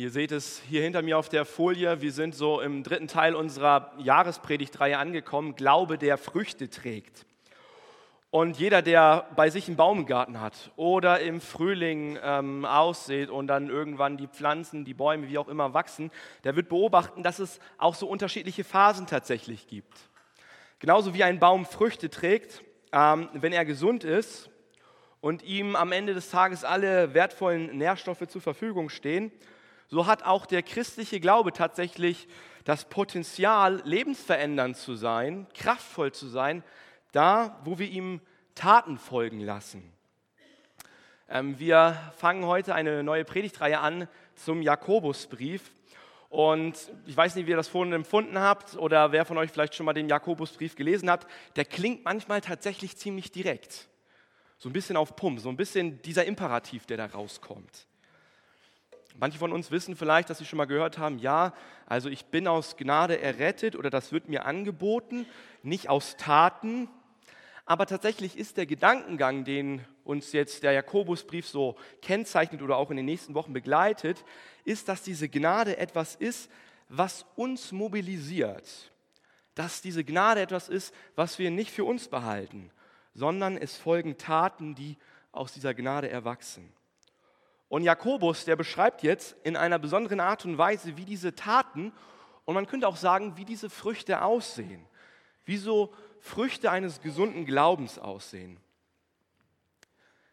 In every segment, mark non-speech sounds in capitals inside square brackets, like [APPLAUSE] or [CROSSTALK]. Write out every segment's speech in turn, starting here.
Ihr seht es hier hinter mir auf der Folie. Wir sind so im dritten Teil unserer Jahrespredigtreihe angekommen. Glaube, der Früchte trägt. Und jeder, der bei sich einen Baumgarten hat oder im Frühling ähm, aussieht und dann irgendwann die Pflanzen, die Bäume, wie auch immer wachsen, der wird beobachten, dass es auch so unterschiedliche Phasen tatsächlich gibt. Genauso wie ein Baum Früchte trägt, ähm, wenn er gesund ist und ihm am Ende des Tages alle wertvollen Nährstoffe zur Verfügung stehen, so hat auch der christliche Glaube tatsächlich das Potenzial, lebensverändernd zu sein, kraftvoll zu sein, da, wo wir ihm Taten folgen lassen. Ähm, wir fangen heute eine neue Predigtreihe an zum Jakobusbrief. Und ich weiß nicht, wie ihr das vorhin empfunden habt oder wer von euch vielleicht schon mal den Jakobusbrief gelesen hat. Der klingt manchmal tatsächlich ziemlich direkt. So ein bisschen auf Pump, so ein bisschen dieser Imperativ, der da rauskommt. Manche von uns wissen vielleicht, dass sie schon mal gehört haben, ja, also ich bin aus Gnade errettet oder das wird mir angeboten, nicht aus Taten. Aber tatsächlich ist der Gedankengang, den uns jetzt der Jakobusbrief so kennzeichnet oder auch in den nächsten Wochen begleitet, ist, dass diese Gnade etwas ist, was uns mobilisiert. Dass diese Gnade etwas ist, was wir nicht für uns behalten, sondern es folgen Taten, die aus dieser Gnade erwachsen. Und Jakobus, der beschreibt jetzt in einer besonderen Art und Weise, wie diese Taten und man könnte auch sagen, wie diese Früchte aussehen. Wie so Früchte eines gesunden Glaubens aussehen.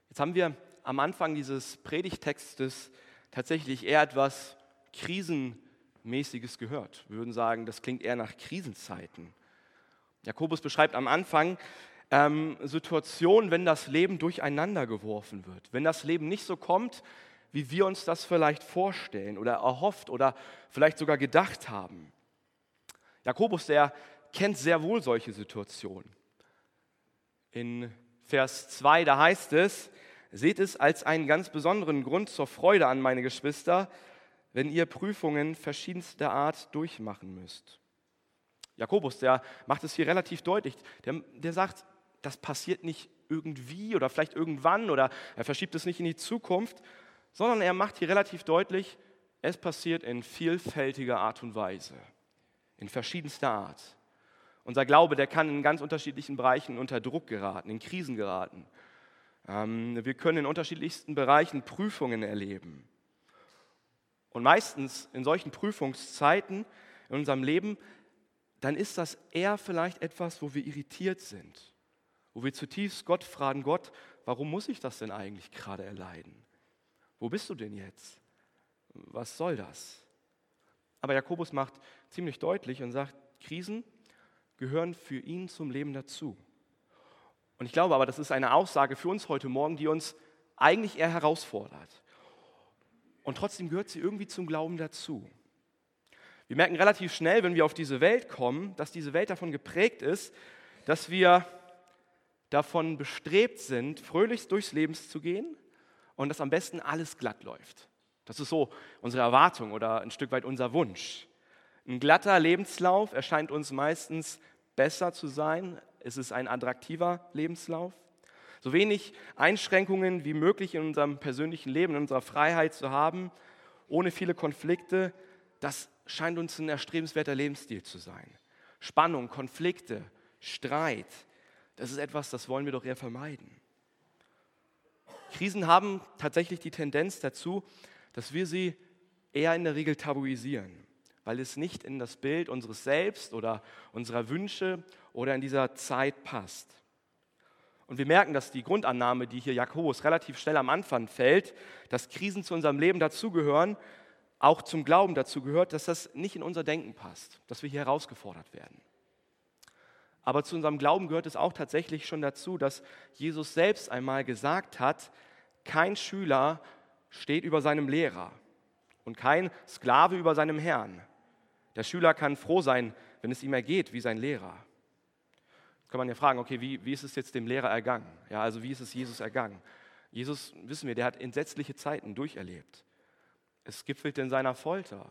Jetzt haben wir am Anfang dieses Predigtextes tatsächlich eher etwas Krisenmäßiges gehört. Wir würden sagen, das klingt eher nach Krisenzeiten. Jakobus beschreibt am Anfang ähm, Situationen, wenn das Leben durcheinander geworfen wird, wenn das Leben nicht so kommt, wie wir uns das vielleicht vorstellen oder erhofft oder vielleicht sogar gedacht haben. Jakobus, der kennt sehr wohl solche Situationen. In Vers 2, da heißt es, seht es als einen ganz besonderen Grund zur Freude an, meine Geschwister, wenn ihr Prüfungen verschiedenster Art durchmachen müsst. Jakobus, der macht es hier relativ deutlich. Der, der sagt, das passiert nicht irgendwie oder vielleicht irgendwann oder er verschiebt es nicht in die Zukunft, sondern er macht hier relativ deutlich, es passiert in vielfältiger Art und Weise, in verschiedenster Art. Unser Glaube, der kann in ganz unterschiedlichen Bereichen unter Druck geraten, in Krisen geraten. Ähm, wir können in unterschiedlichsten Bereichen Prüfungen erleben. Und meistens in solchen Prüfungszeiten in unserem Leben, dann ist das eher vielleicht etwas, wo wir irritiert sind, wo wir zutiefst Gott fragen, Gott, warum muss ich das denn eigentlich gerade erleiden? Wo bist du denn jetzt? Was soll das? Aber Jakobus macht ziemlich deutlich und sagt, Krisen gehören für ihn zum Leben dazu. Und ich glaube aber, das ist eine Aussage für uns heute Morgen, die uns eigentlich eher herausfordert. Und trotzdem gehört sie irgendwie zum Glauben dazu. Wir merken relativ schnell, wenn wir auf diese Welt kommen, dass diese Welt davon geprägt ist, dass wir davon bestrebt sind, fröhlich durchs Leben zu gehen und dass am besten alles glatt läuft. Das ist so unsere Erwartung oder ein Stück weit unser Wunsch. Ein glatter Lebenslauf erscheint uns meistens besser zu sein. Es ist ein attraktiver Lebenslauf. So wenig Einschränkungen wie möglich in unserem persönlichen Leben, in unserer Freiheit zu haben, ohne viele Konflikte, das scheint uns ein erstrebenswerter Lebensstil zu sein. Spannung, Konflikte, Streit, das ist etwas, das wollen wir doch eher vermeiden. Krisen haben tatsächlich die Tendenz dazu, dass wir sie eher in der Regel tabuisieren, weil es nicht in das Bild unseres Selbst oder unserer Wünsche oder in dieser Zeit passt. Und wir merken, dass die Grundannahme, die hier Jakobus relativ schnell am Anfang fällt, dass Krisen zu unserem Leben dazugehören, auch zum Glauben dazugehört, dass das nicht in unser Denken passt, dass wir hier herausgefordert werden. Aber zu unserem Glauben gehört es auch tatsächlich schon dazu, dass Jesus selbst einmal gesagt hat, kein Schüler steht über seinem Lehrer und kein Sklave über seinem Herrn. Der Schüler kann froh sein, wenn es ihm ergeht wie sein Lehrer. Jetzt kann man ja fragen, okay, wie, wie ist es jetzt dem Lehrer ergangen? Ja, also wie ist es Jesus ergangen? Jesus, wissen wir, der hat entsetzliche Zeiten durcherlebt. Es gipfelt in seiner Folter.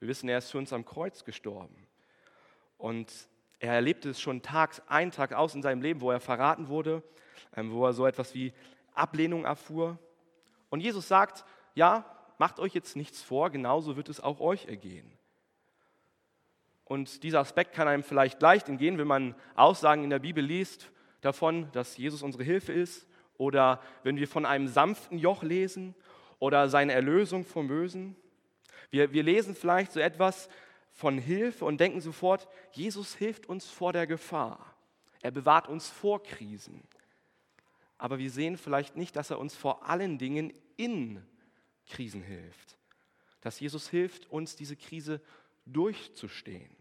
Wir wissen, er ist für uns am Kreuz gestorben. Und er erlebte es schon Tag ein, Tag aus in seinem Leben, wo er verraten wurde, ähm, wo er so etwas wie Ablehnung erfuhr. Und Jesus sagt, ja, macht euch jetzt nichts vor, genauso wird es auch euch ergehen. Und dieser Aspekt kann einem vielleicht leicht entgehen, wenn man Aussagen in der Bibel liest davon, dass Jesus unsere Hilfe ist, oder wenn wir von einem sanften Joch lesen oder seine Erlösung vom Bösen. Wir, wir lesen vielleicht so etwas von Hilfe und denken sofort, Jesus hilft uns vor der Gefahr. Er bewahrt uns vor Krisen. Aber wir sehen vielleicht nicht, dass er uns vor allen Dingen in Krisen hilft. Dass Jesus hilft, uns diese Krise durchzustehen.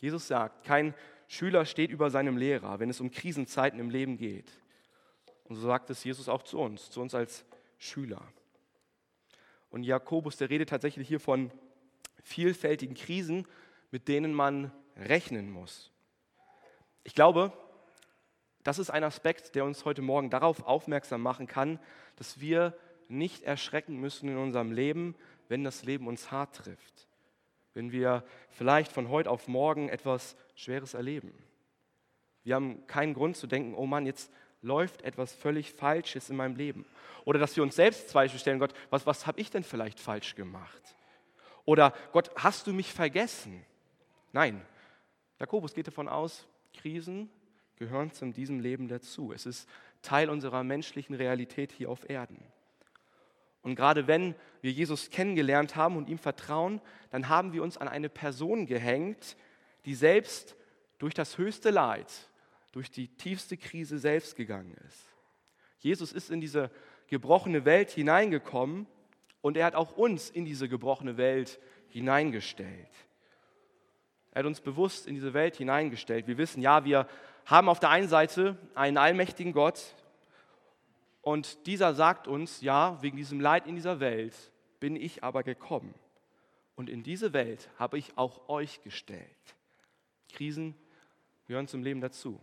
Jesus sagt, kein Schüler steht über seinem Lehrer, wenn es um Krisenzeiten im Leben geht. Und so sagt es Jesus auch zu uns, zu uns als Schüler. Und Jakobus, der redet tatsächlich hier von vielfältigen Krisen, mit denen man rechnen muss. Ich glaube, das ist ein Aspekt, der uns heute Morgen darauf aufmerksam machen kann, dass wir nicht erschrecken müssen in unserem Leben, wenn das Leben uns hart trifft. Wenn wir vielleicht von heute auf morgen etwas Schweres erleben. Wir haben keinen Grund zu denken, oh Mann, jetzt läuft etwas völlig Falsches in meinem Leben. Oder dass wir uns selbst Zweifel stellen, Gott, was, was habe ich denn vielleicht falsch gemacht? Oder Gott, hast du mich vergessen? Nein, Jakobus geht davon aus, Krisen gehören zu diesem Leben dazu. Es ist Teil unserer menschlichen Realität hier auf Erden. Und gerade wenn wir Jesus kennengelernt haben und ihm vertrauen, dann haben wir uns an eine Person gehängt, die selbst durch das höchste Leid, durch die tiefste Krise selbst gegangen ist. Jesus ist in diese gebrochene Welt hineingekommen und er hat auch uns in diese gebrochene Welt hineingestellt. Er hat uns bewusst in diese Welt hineingestellt. Wir wissen, ja, wir haben auf der einen Seite einen allmächtigen Gott und dieser sagt uns, ja, wegen diesem Leid in dieser Welt bin ich aber gekommen. Und in diese Welt habe ich auch euch gestellt. Krisen gehören zum Leben dazu.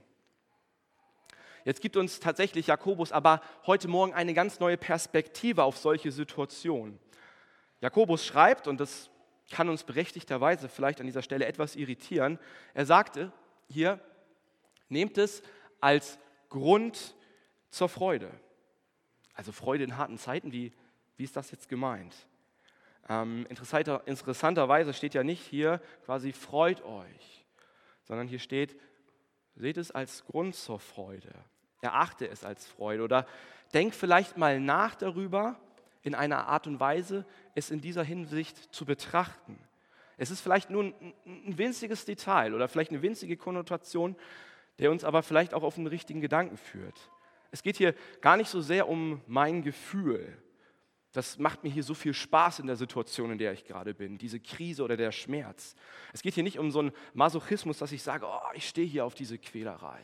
Jetzt gibt uns tatsächlich Jakobus aber heute Morgen eine ganz neue Perspektive auf solche Situationen. Jakobus schreibt, und das kann uns berechtigterweise vielleicht an dieser Stelle etwas irritieren, er sagte hier, nehmt es als Grund zur Freude. Also Freude in harten Zeiten, wie, wie ist das jetzt gemeint? Ähm, interessanter, interessanterweise steht ja nicht hier quasi freut euch, sondern hier steht, seht es als Grund zur Freude. Erachte es als Freude oder denk vielleicht mal nach darüber, in einer Art und Weise, es in dieser Hinsicht zu betrachten. Es ist vielleicht nur ein, winziges Detail oder vielleicht eine winzige Konnotation, der uns aber vielleicht auch auf den richtigen Gedanken führt. Es geht hier gar nicht so sehr um mein Gefühl. Das macht mir hier so viel Spaß in der Situation, in der ich gerade bin, diese Krise oder der Schmerz. Es geht hier nicht um so einen Masochismus, dass ich sage, oh, ich stehe hier auf diese Quälerei.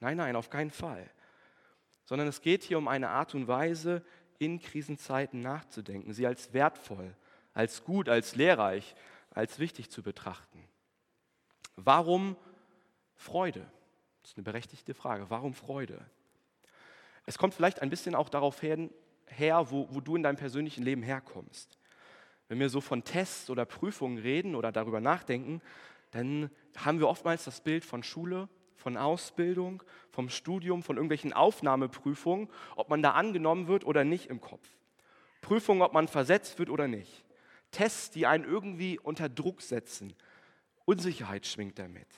Nein, nein, auf keinen Fall. Sondern es geht hier um eine Art und Weise, in Krisenzeiten nachzudenken, sie als wertvoll, als gut, als lehrreich, als wichtig zu betrachten. Warum Freude? Das ist eine berechtigte Frage. Warum Freude? Es kommt vielleicht ein bisschen auch darauf her, wo, wo du in deinem persönlichen Leben herkommst. Wenn wir so von Tests oder Prüfungen reden oder darüber nachdenken, dann haben wir oftmals das Bild von Schule, von Ausbildung, vom Studium, von irgendwelchen Aufnahmeprüfungen, ob man da angenommen wird oder nicht im Kopf. Prüfungen, ob man versetzt wird oder nicht. Tests, die einen irgendwie unter Druck setzen. Unsicherheit schwingt damit.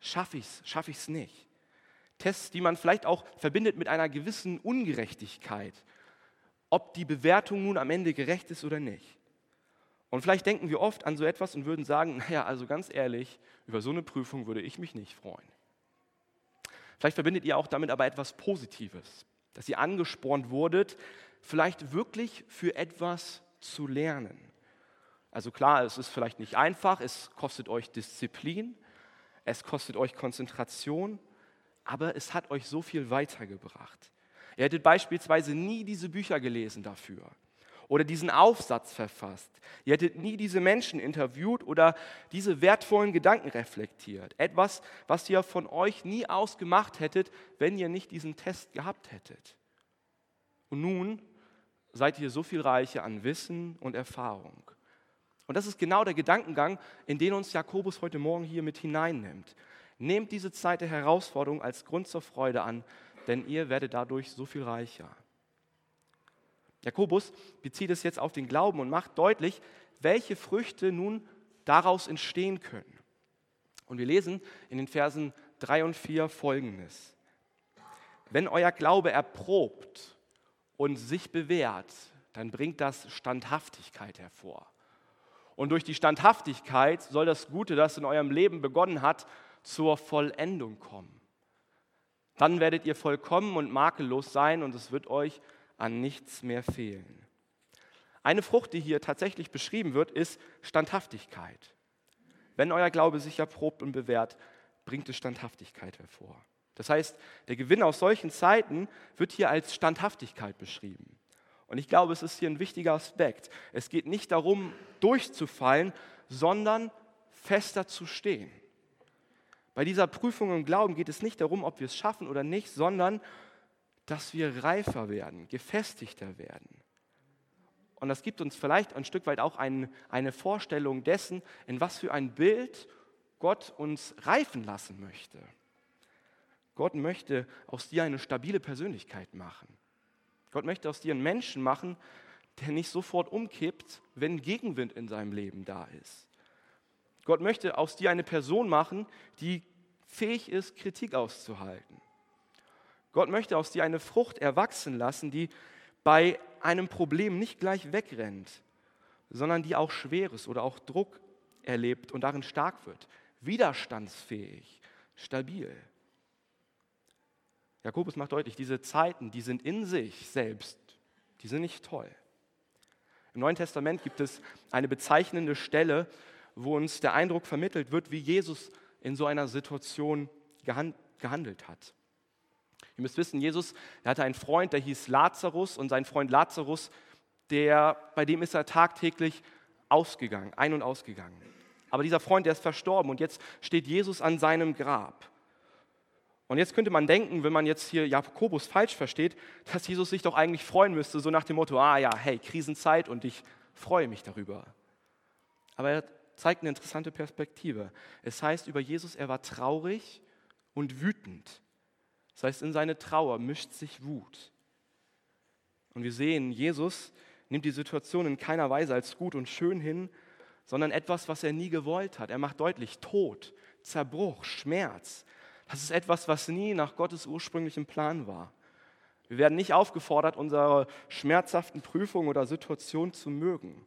Schaffe ich es, schaffe ich es nicht. Tests, die man vielleicht auch verbindet mit einer gewissen Ungerechtigkeit, ob die Bewertung nun am Ende gerecht ist oder nicht. Und vielleicht denken wir oft an so etwas und würden sagen, [LAUGHS] naja, also ganz ehrlich, über so eine Prüfung würde ich mich nicht freuen. Vielleicht verbindet ihr auch damit aber etwas Positives, dass ihr angespornt wurdet, vielleicht wirklich für etwas zu lernen. Also klar, es ist vielleicht nicht einfach, es kostet euch Disziplin, es kostet euch Konzentration, aber es hat euch so viel weitergebracht. Ihr hättet beispielsweise nie diese Bücher gelesen dafür oder diesen Aufsatz verfasst. Ihr hättet nie diese Menschen interviewt oder diese wertvollen Gedanken reflektiert. Etwas, was ihr von euch nie ausgemacht hättet, wenn ihr nicht diesen Test gehabt hättet. Und nun seid ihr so viel reicher an Wissen und Erfahrung. Und das ist genau der Gedankengang, in den uns Jakobus heute Morgen hier mit hineinnimmt. Nehmt diese Zeit der Herausforderung als Grund zur Freude an, denn ihr werdet dadurch so viel reicher. Jakobus bezieht es jetzt auf den Glauben und macht deutlich, welche Früchte nun daraus entstehen können. Und wir lesen in den Versen 3 und 4 folgendes. Wenn euer Glaube erprobt und sich bewährt, dann bringt das Standhaftigkeit hervor. Und durch die Standhaftigkeit soll das Gute, das in eurem Leben begonnen hat, zur Vollendung kommen. Dann werdet ihr vollkommen und makellos sein und es wird euch an nichts mehr fehlen. Eine Frucht, die hier tatsächlich beschrieben wird, ist Standhaftigkeit. Wenn euer Glaube sich erprobt und bewährt, bringt es Standhaftigkeit hervor. Das heißt, der Gewinn aus solchen Zeiten wird hier als Standhaftigkeit beschrieben. Und ich glaube, es ist hier ein wichtiger Aspekt. Es geht nicht darum, durchzufallen, sondern fester zu stehen. Bei dieser Prüfung im Glauben geht es nicht darum, ob wir es schaffen oder nicht, sondern dass wir reifer werden, gefestigter werden. Und das gibt uns vielleicht ein Stück weit auch ein, eine Vorstellung dessen, in was für ein Bild Gott uns reifen lassen möchte. Gott möchte aus dir eine stabile Persönlichkeit machen. Gott möchte aus dir einen Menschen machen, der nicht sofort umkippt, wenn Gegenwind in seinem Leben da ist. Gott möchte aus dir eine Person machen, die fähig ist, Kritik auszuhalten. Gott möchte aus dir eine Frucht erwachsen lassen, die bei einem Problem nicht gleich wegrennt, sondern die auch Schweres oder auch Druck erlebt und darin stark wird, widerstandsfähig, stabil. Jakobus macht deutlich, diese Zeiten, die sind in sich selbst, die sind nicht toll. Im Neuen Testament gibt es eine bezeichnende Stelle, wo uns der Eindruck vermittelt wird, wie Jesus in so einer Situation gehandelt hat. Ihr müsst wissen, Jesus er hatte einen Freund, der hieß Lazarus und sein Freund Lazarus, der, bei dem ist er tagtäglich ausgegangen, ein- und ausgegangen. Aber dieser Freund, der ist verstorben und jetzt steht Jesus an seinem Grab. Und jetzt könnte man denken, wenn man jetzt hier Jakobus falsch versteht, dass Jesus sich doch eigentlich freuen müsste, so nach dem Motto, ah ja, hey, Krisenzeit und ich freue mich darüber. Aber er zeigt eine interessante Perspektive. Es heißt über Jesus, er war traurig und wütend. Das heißt, in seine Trauer mischt sich Wut. Und wir sehen, Jesus nimmt die Situation in keiner Weise als gut und schön hin, sondern etwas, was er nie gewollt hat. Er macht deutlich Tod, Zerbruch, Schmerz, das ist etwas, was nie nach Gottes ursprünglichem Plan war. Wir werden nicht aufgefordert, unsere schmerzhaften Prüfungen oder Situationen zu mögen,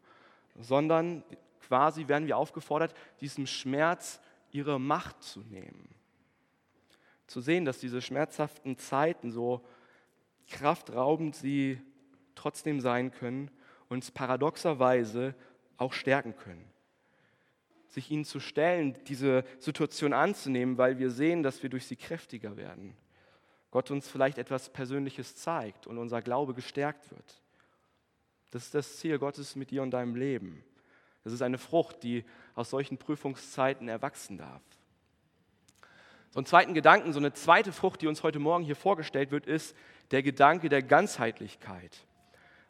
sondern quasi werden wir aufgefordert, diesem Schmerz ihre Macht zu nehmen. Zu sehen, dass diese schmerzhaften Zeiten, so kraftraubend sie trotzdem sein können, uns paradoxerweise auch stärken können sich ihnen zu stellen, diese Situation anzunehmen, weil wir sehen, dass wir durch sie kräftiger werden. Gott uns vielleicht etwas Persönliches zeigt und unser Glaube gestärkt wird. Das ist das Ziel Gottes mit dir und deinem Leben. Das ist eine Frucht, die aus solchen Prüfungszeiten erwachsen darf. So einen zweiten Gedanken, so eine zweite Frucht, die uns heute Morgen hier vorgestellt wird, ist der Gedanke der Ganzheitlichkeit.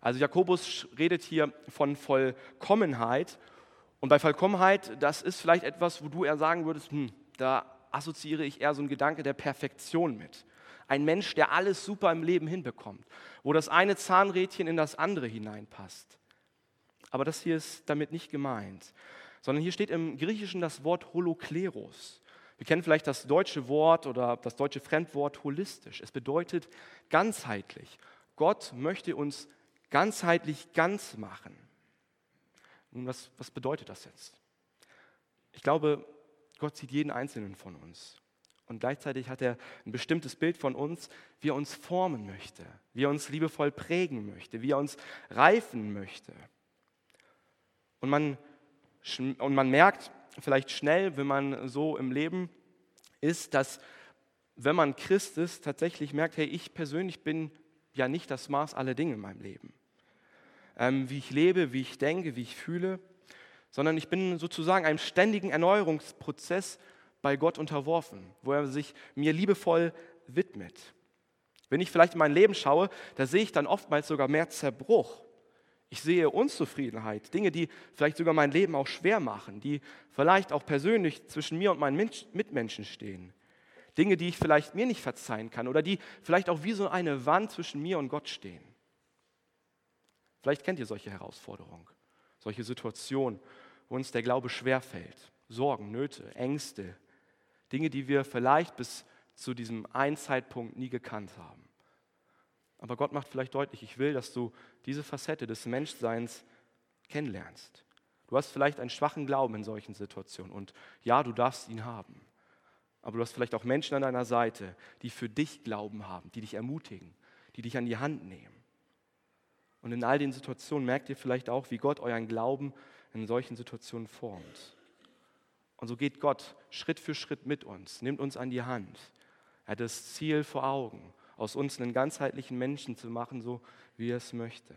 Also Jakobus redet hier von Vollkommenheit und bei Vollkommenheit, das ist vielleicht etwas, wo du eher sagen würdest, hm, da assoziiere ich eher so einen Gedanke der Perfektion mit. Ein Mensch, der alles super im Leben hinbekommt, wo das eine Zahnrädchen in das andere hineinpasst. Aber das hier ist damit nicht gemeint, sondern hier steht im Griechischen das Wort Holokleros. Wir kennen vielleicht das deutsche Wort oder das deutsche Fremdwort holistisch. Es bedeutet ganzheitlich. Gott möchte uns ganzheitlich ganz machen. Nun, was, was bedeutet das jetzt? Ich glaube, Gott sieht jeden Einzelnen von uns. Und gleichzeitig hat er ein bestimmtes Bild von uns, wie er uns formen möchte, wie er uns liebevoll prägen möchte, wie er uns reifen möchte. Und man, und man merkt vielleicht schnell, wenn man so im Leben ist, dass wenn man Christ ist, tatsächlich merkt, hey, ich persönlich bin ja nicht das Maß aller Dinge in meinem Leben ähm, wie ich lebe, wie ich denke, wie ich fühle, sondern ich bin sozusagen einem ständigen Erneuerungsprozess bei Gott unterworfen, wo er sich mir liebevoll widmet. Wenn ich vielleicht in mein Leben schaue, da sehe ich dann oftmals sogar mehr Zerbruch. Ich sehe Unzufriedenheit, Dinge, die vielleicht sogar mein Leben auch schwer machen, die vielleicht auch persönlich zwischen mir und meinen Mitmenschen stehen. Dinge, die ich vielleicht mir nicht verzeihen kann oder die vielleicht auch wie so eine Wand zwischen mir und Gott stehen. Vielleicht kennt ihr solche Herausforderungen, solche Situationen, wo uns der Glaube schwerfällt. Sorgen, Nöte, Ängste, Dinge, die wir vielleicht bis zu diesem einen Zeitpunkt nie gekannt haben. Aber Gott macht vielleicht deutlich, ich will, dass du diese Facette des Menschseins kennenlernst. Du hast vielleicht einen schwachen Glauben in solchen Situationen und ja, du darfst ihn haben. Aber du hast vielleicht auch Menschen an deiner Seite, die für dich Glauben haben, die dich ermutigen, die dich an die Hand nehmen. Und in all den Situationen merkt ihr vielleicht auch, wie Gott euren Glauben in solchen Situationen formt. Und so geht Gott Schritt für Schritt mit uns, nimmt uns an die Hand. Er hat das Ziel vor Augen, aus uns einen ganzheitlichen Menschen zu machen, so wie er es möchte.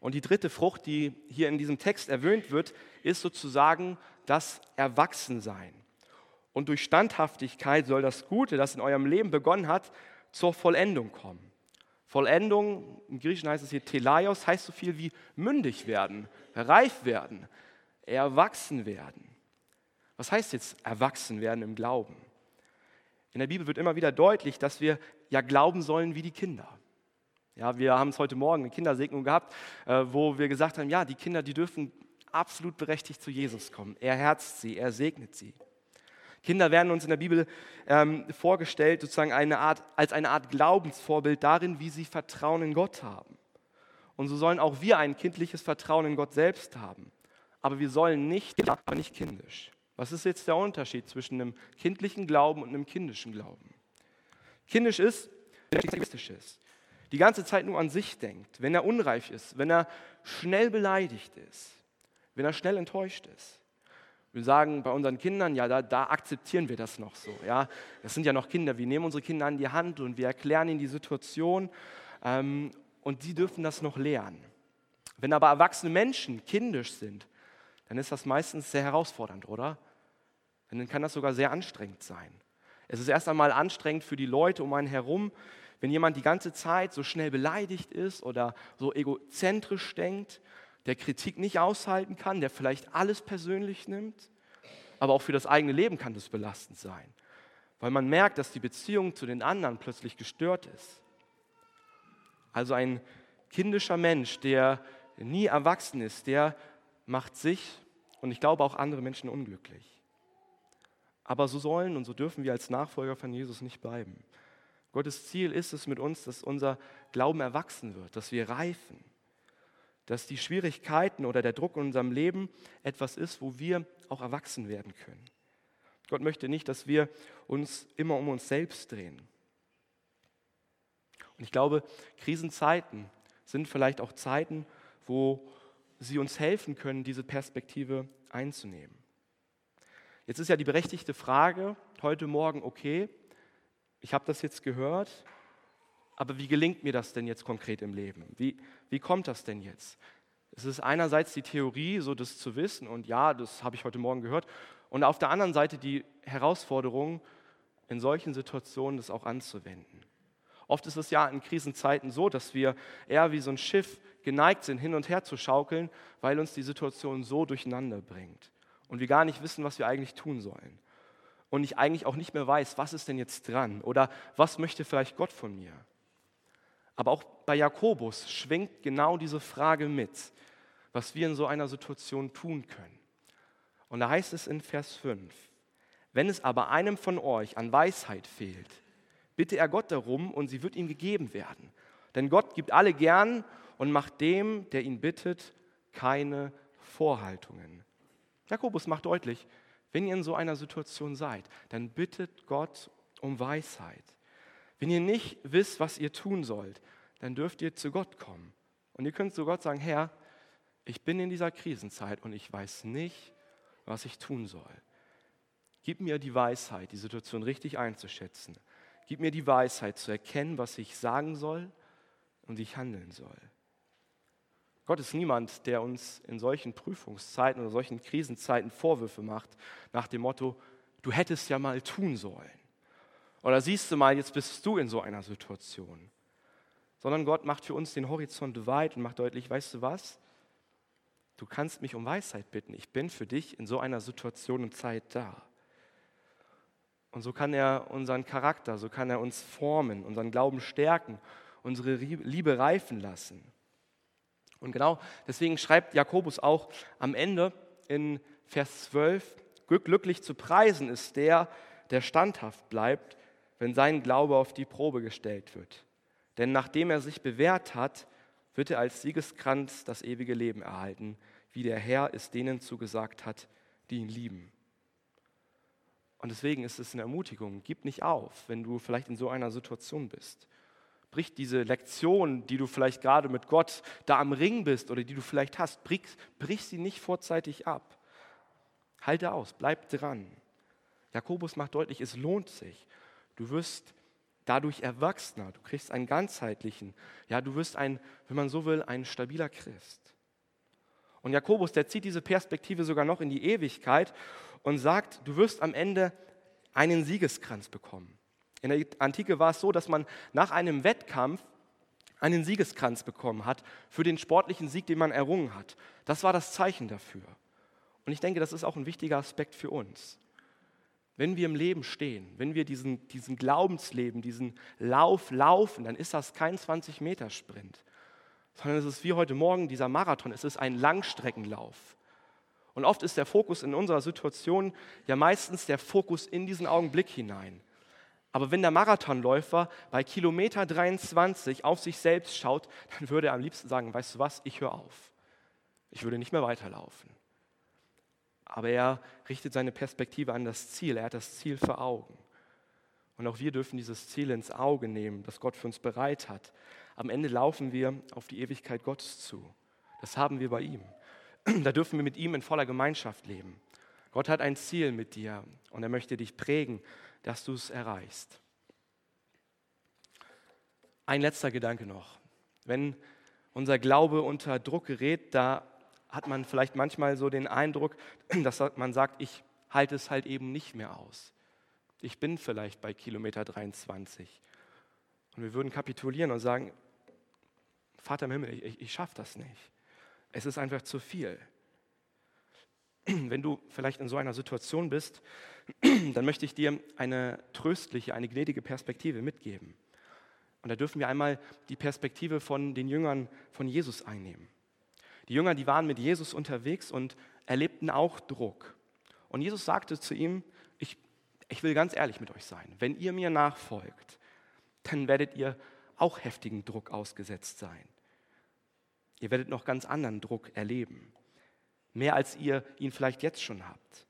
Und die dritte Frucht, die hier in diesem Text erwähnt wird, ist sozusagen das Erwachsensein. Und durch Standhaftigkeit soll das Gute, das in eurem Leben begonnen hat, zur Vollendung kommen. Vollendung, im Griechischen heißt es hier Telaios, heißt so viel wie mündig werden, reif werden, erwachsen werden. Was heißt jetzt erwachsen werden im Glauben? In der Bibel wird immer wieder deutlich, dass wir ja glauben sollen wie die Kinder. Ja, wir haben es heute Morgen eine Kindersegnung gehabt, äh, wo wir gesagt haben, ja, die Kinder, die dürfen absolut berechtigt zu Jesus kommen. Er herzt sie, er segnet sie. Kinder werden uns in der Bibel ähm, vorgestellt, sozusagen eine Art, als eine Art Glaubensvorbild darin, wie sie Vertrauen in Gott haben. Und so sollen auch wir ein kindliches Vertrauen in Gott selbst haben. Aber wir sollen nicht, aber nicht kindisch. Was ist jetzt der Unterschied zwischen einem kindlichen Glauben und einem kindischen Glauben? Kindisch ist, wenn er egoistisch ist, die ganze Zeit nur an sich denkt, wenn er unreif ist, wenn er schnell beleidigt ist, wenn er schnell enttäuscht ist. Wir sagen bei unseren Kindern, ja, da, da, akzeptieren wir das noch so. Ja, das sind ja noch Kinder. Wir nehmen unsere Kinder an die Hand und wir erklären ihnen die Situation ähm, und die dürfen das noch lernen. Wenn aber erwachsene Menschen kindisch sind, dann ist das meistens sehr herausfordernd, oder? Dann kann das sogar sehr anstrengend sein. Es ist erst einmal anstrengend für die Leute um einen herum, wenn jemand die ganze Zeit so schnell beleidigt ist oder so egozentrisch denkt der Kritik nicht aushalten kann, der vielleicht alles persönlich nimmt. Aber auch für das eigene Leben kann das belastend sein, weil man merkt, dass die Beziehung zu den anderen plötzlich gestört ist. Also ein kindischer Mensch, der nie erwachsen ist, der macht sich und ich glaube auch andere Menschen unglücklich. Aber so sollen und so dürfen wir als Nachfolger von Jesus nicht bleiben. Gottes Ziel ist es mit uns, dass unser Glauben erwachsen wird, dass wir reifen dass die Schwierigkeiten oder der Druck in unserem Leben etwas ist, wo wir auch erwachsen werden können. Gott möchte nicht, dass wir uns immer um uns selbst drehen. Und ich glaube, Krisenzeiten sind vielleicht auch Zeiten, wo sie uns helfen können, diese Perspektive einzunehmen. Jetzt ist ja die berechtigte Frage heute Morgen, okay, ich habe das jetzt gehört, aber wie gelingt mir das denn jetzt konkret im Leben? Wie, wie kommt das denn jetzt? Es ist einerseits die Theorie, so das zu wissen, und ja, das habe ich heute Morgen gehört, und auf der anderen Seite die Herausforderung, in solchen Situationen das auch anzuwenden. Oft ist es ja in Krisenzeiten so, dass wir eher wie so ein Schiff geneigt sind, hin und her zu schaukeln, weil uns die Situation so durcheinander bringt und wir gar nicht wissen, was wir eigentlich tun sollen. Und ich eigentlich auch nicht mehr weiß, was ist denn jetzt dran oder was möchte vielleicht Gott von mir. Aber auch bei Jakobus schwingt genau diese Frage mit, was wir in so einer Situation tun können. Und da heißt es in Vers 5, wenn es aber einem von euch an Weisheit fehlt, bitte er Gott darum und sie wird ihm gegeben werden. Denn Gott gibt alle gern und macht dem, der ihn bittet, keine Vorhaltungen. Jakobus macht deutlich, wenn ihr in so einer Situation seid, dann bittet Gott um Weisheit. Wenn ihr nicht wisst, was ihr tun sollt, dann dürft ihr zu Gott kommen. Und ihr könnt zu Gott sagen, Herr, ich bin in dieser Krisenzeit und ich weiß nicht, was ich tun soll. Gib mir die Weisheit, die Situation richtig einzuschätzen. Gib mir die Weisheit zu erkennen, was ich sagen soll und wie ich handeln soll. Gott ist niemand, der uns in solchen Prüfungszeiten oder solchen Krisenzeiten Vorwürfe macht, nach dem Motto, du hättest ja mal tun sollen. Oder siehst du mal, jetzt bist du in so einer Situation. Sondern Gott macht für uns den Horizont weit und macht deutlich, weißt du was? Du kannst mich um Weisheit bitten. Ich bin für dich in so einer Situation und Zeit da. Und so kann er unseren Charakter, so kann er uns formen, unseren Glauben stärken unsere Liebe reifen lassen. Und genau deswegen schreibt Jakobus auch am Ende in Vers 12, glücklich zu preisen ist der, der standhaft bleibt, wenn sein Glaube auf die Probe gestellt wird. Denn nachdem er sich bewährt hat, wird er als Siegeskranz das ewige Leben erhalten, wie der Herr es denen zugesagt hat, die ihn lieben. Und deswegen ist es eine Ermutigung, gib nicht auf, wenn du vielleicht in so einer Situation bist. Brich diese Lektion, die du vielleicht gerade mit Gott da am Ring bist oder die du vielleicht hast, brich, brich sie nicht vorzeitig ab. Halte aus, bleib dran. Jakobus macht deutlich, es lohnt sich. Du wirst dadurch erwachsener, du kriegst einen ganzheitlichen, ja, du wirst ein, wenn man so will, ein stabiler Christ. Und Jakobus, der zieht diese Perspektive sogar noch in die Ewigkeit und sagt, du wirst am Ende einen Siegeskranz bekommen. In der Antike war es so, dass man nach einem Wettkampf einen Siegeskranz bekommen hat für den sportlichen Sieg, den man errungen hat. Das war das Zeichen dafür. Und ich denke, das ist auch ein wichtiger Aspekt für uns. Wenn wir im Leben stehen, wenn wir diesen, diesen Glaubensleben, diesen Lauf laufen, dann ist das kein 20-Meter-Sprint, sondern es ist wie heute Morgen dieser Marathon, es ist ein Langstreckenlauf. Und oft ist der Fokus in unserer Situation ja meistens der Fokus in diesen Augenblick hinein. Aber wenn der Marathonläufer bei Kilometer 23 auf sich selbst schaut, dann würde er am liebsten sagen, weißt du was, ich höre auf. Ich würde nicht mehr weiterlaufen aber er richtet seine Perspektive an das Ziel. Er hat das Ziel vor Augen. Und auch wir dürfen dieses Ziel ins Auge nehmen, das Gott für uns bereit hat. Am Ende laufen wir auf die Ewigkeit Gottes zu. Das haben wir bei ihm. Da dürfen wir mit ihm in voller Gemeinschaft leben. Gott hat ein Ziel mit dir und er möchte dich prägen, dass du es erreichst. Ein letzter Gedanke noch. Wenn unser Glaube unter Druck gerät, da hat man vielleicht manchmal so den Eindruck, [CLEARS THROAT] dass man sagt, ich halte es halt eben nicht mehr aus. Ich bin vielleicht bei Kilometer 23. Und wir würden kapitulieren und sagen, Vater im Himmel, ich, ich schaffe das nicht. Es ist einfach zu viel. Wenn du vielleicht in so einer Situation bist, [CLEARS THROAT] dann möchte ich dir eine tröstliche, eine gnädige Perspektive mitgeben. Und da dürfen wir einmal die Perspektive von den Jüngern von Jesus einnehmen. Die Jünger, die waren mit Jesus unterwegs und erlebten auch Druck. Und Jesus sagte zu ihm, ich, ich will ganz ehrlich mit euch sein, wenn ihr mir nachfolgt, dann werdet ihr auch heftigen Druck ausgesetzt sein. Ihr werdet noch ganz anderen Druck erleben, mehr als ihr ihn vielleicht jetzt schon habt.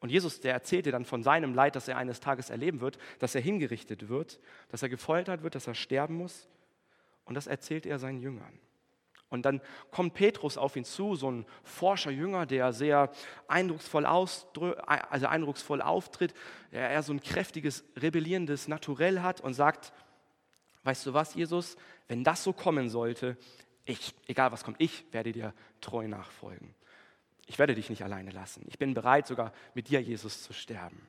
Und Jesus, der erzählte dann von seinem Leid, das er eines Tages erleben wird, dass er hingerichtet wird, dass er gefoltert wird, dass er sterben muss. Und das erzählt er seinen Jüngern. Und dann kommt Petrus auf ihn zu, so ein Forscherjünger, der sehr eindrucksvoll, also eindrucksvoll auftritt, der eher so ein kräftiges, rebellierendes Naturell hat und sagt, weißt du was, Jesus, wenn das so kommen sollte, ich, egal was kommt, ich werde dir treu nachfolgen. Ich werde dich nicht alleine lassen. Ich bin bereit, sogar mit dir, Jesus, zu sterben.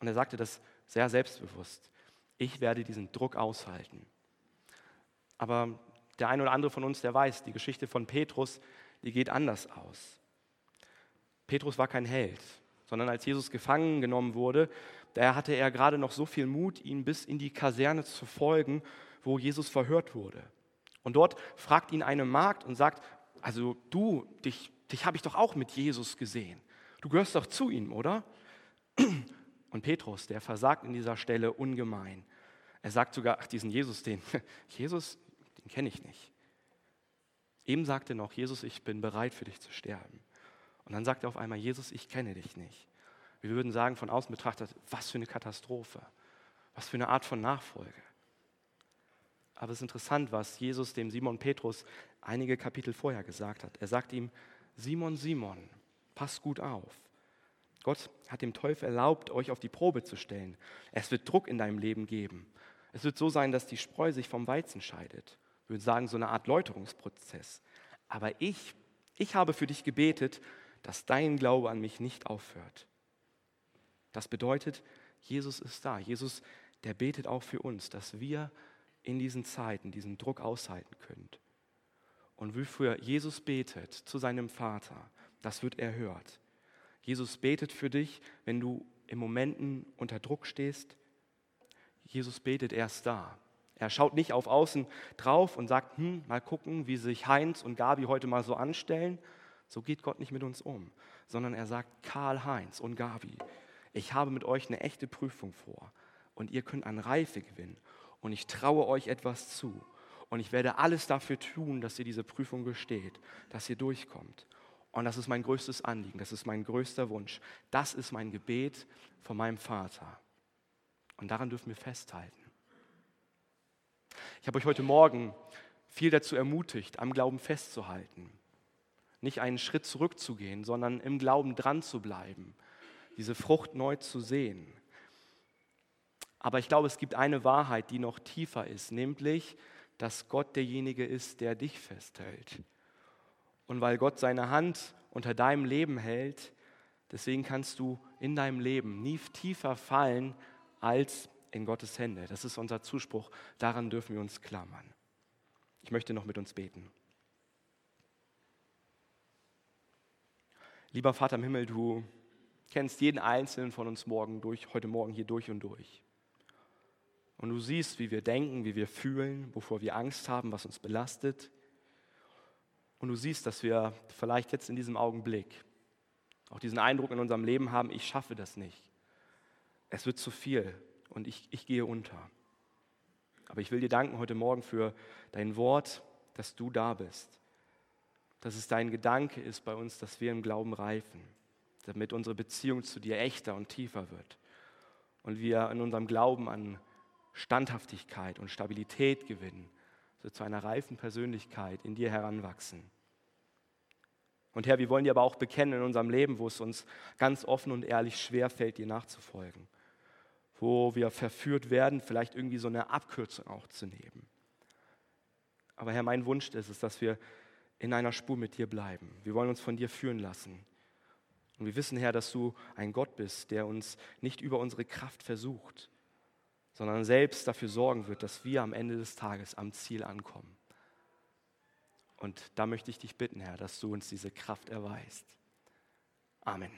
Und er sagte das sehr selbstbewusst. Ich werde diesen Druck aushalten. Aber der eine oder andere von uns, der weiß, die Geschichte von Petrus, die geht anders aus. Petrus war kein Held, sondern als Jesus gefangen genommen wurde, da hatte er gerade noch so viel Mut, ihn bis in die Kaserne zu folgen, wo Jesus verhört wurde. Und dort fragt ihn eine Magd und sagt, also du, dich, dich habe ich doch auch mit Jesus gesehen. Du gehörst doch zu ihm, oder? Und Petrus, der versagt in dieser Stelle ungemein. Er sagt sogar, ach, diesen Jesus, den, [LAUGHS] Jesus, den kenne ich nicht. Eben sagte noch, Jesus, ich bin bereit für dich zu sterben. Und dann sagt er auf einmal, Jesus, ich kenne dich nicht. Wir würden sagen, von außen betrachtet, was für eine Katastrophe, was für eine Art von Nachfolge. Aber es ist interessant, was Jesus dem Simon Petrus einige Kapitel vorher gesagt hat. Er sagt ihm, Simon, Simon, pass gut auf. Gott hat dem Teufel erlaubt, euch auf die Probe zu stellen. Es wird Druck in deinem Leben geben. Es wird so sein, dass die Spreu sich vom Weizen scheidet. Ich würde sagen, so eine Art Läuterungsprozess. Aber ich, ich habe für dich gebetet, dass dein Glaube an mich nicht aufhört. Das bedeutet, Jesus ist da. Jesus, der betet auch für uns, dass wir in diesen Zeiten diesen Druck aushalten können. Und wofür Jesus betet zu seinem Vater, das wird erhört. Jesus betet für dich, wenn du in Momenten unter Druck stehst. Jesus betet erst da. Er schaut nicht auf außen drauf und sagt, hm, mal gucken, wie sich Heinz und Gabi heute mal so anstellen. So geht Gott nicht mit uns um, sondern er sagt, Karl Heinz und Gabi, ich habe mit euch eine echte Prüfung vor und ihr könnt an Reife gewinnen und ich traue euch etwas zu und ich werde alles dafür tun, dass ihr diese Prüfung besteht, dass ihr durchkommt. Und das ist mein größtes Anliegen, das ist mein größter Wunsch. Das ist mein Gebet von meinem Vater. Und daran dürfen wir festhalten. Ich habe euch heute Morgen viel dazu ermutigt, am Glauben festzuhalten. Nicht einen Schritt zurückzugehen, sondern im Glauben dran zu bleiben, diese Frucht neu zu sehen. Aber ich glaube, es gibt eine Wahrheit, die noch tiefer ist, nämlich, dass Gott derjenige ist, der dich festhält. Und weil Gott seine Hand unter deinem Leben hält, deswegen kannst du in deinem Leben nie tiefer fallen als in Gottes Hände. Das ist unser Zuspruch. Daran dürfen wir uns klammern. Ich möchte noch mit uns beten. Lieber Vater im Himmel, du kennst jeden einzelnen von uns morgen durch, heute Morgen hier durch und durch. Und du siehst, wie wir denken, wie wir fühlen, wovor wir Angst haben, was uns belastet. Und du siehst, dass wir vielleicht jetzt in diesem Augenblick auch diesen Eindruck in unserem Leben haben, ich schaffe das nicht. Es wird zu viel und ich, ich gehe unter. Aber ich will dir danken heute Morgen für dein Wort, dass du da bist. Dass es dein Gedanke ist bei uns, dass wir im Glauben reifen, damit unsere Beziehung zu dir echter und tiefer wird. Und wir in unserem Glauben an Standhaftigkeit und Stabilität gewinnen, so zu einer reifen Persönlichkeit in dir heranwachsen. Und Herr, wir wollen dir aber auch bekennen in unserem Leben, wo es uns ganz offen und ehrlich schwer fällt, dir nachzufolgen wo wir verführt werden, vielleicht irgendwie so eine Abkürzung auch zu nehmen. Aber Herr, mein Wunsch ist es, dass wir in einer Spur mit dir bleiben. Wir wollen uns von dir führen lassen. Und wir wissen, Herr, dass du ein Gott bist, der uns nicht über unsere Kraft versucht, sondern selbst dafür sorgen wird, dass wir am Ende des Tages am Ziel ankommen. Und da möchte ich dich bitten, Herr, dass du uns diese Kraft erweist. Amen.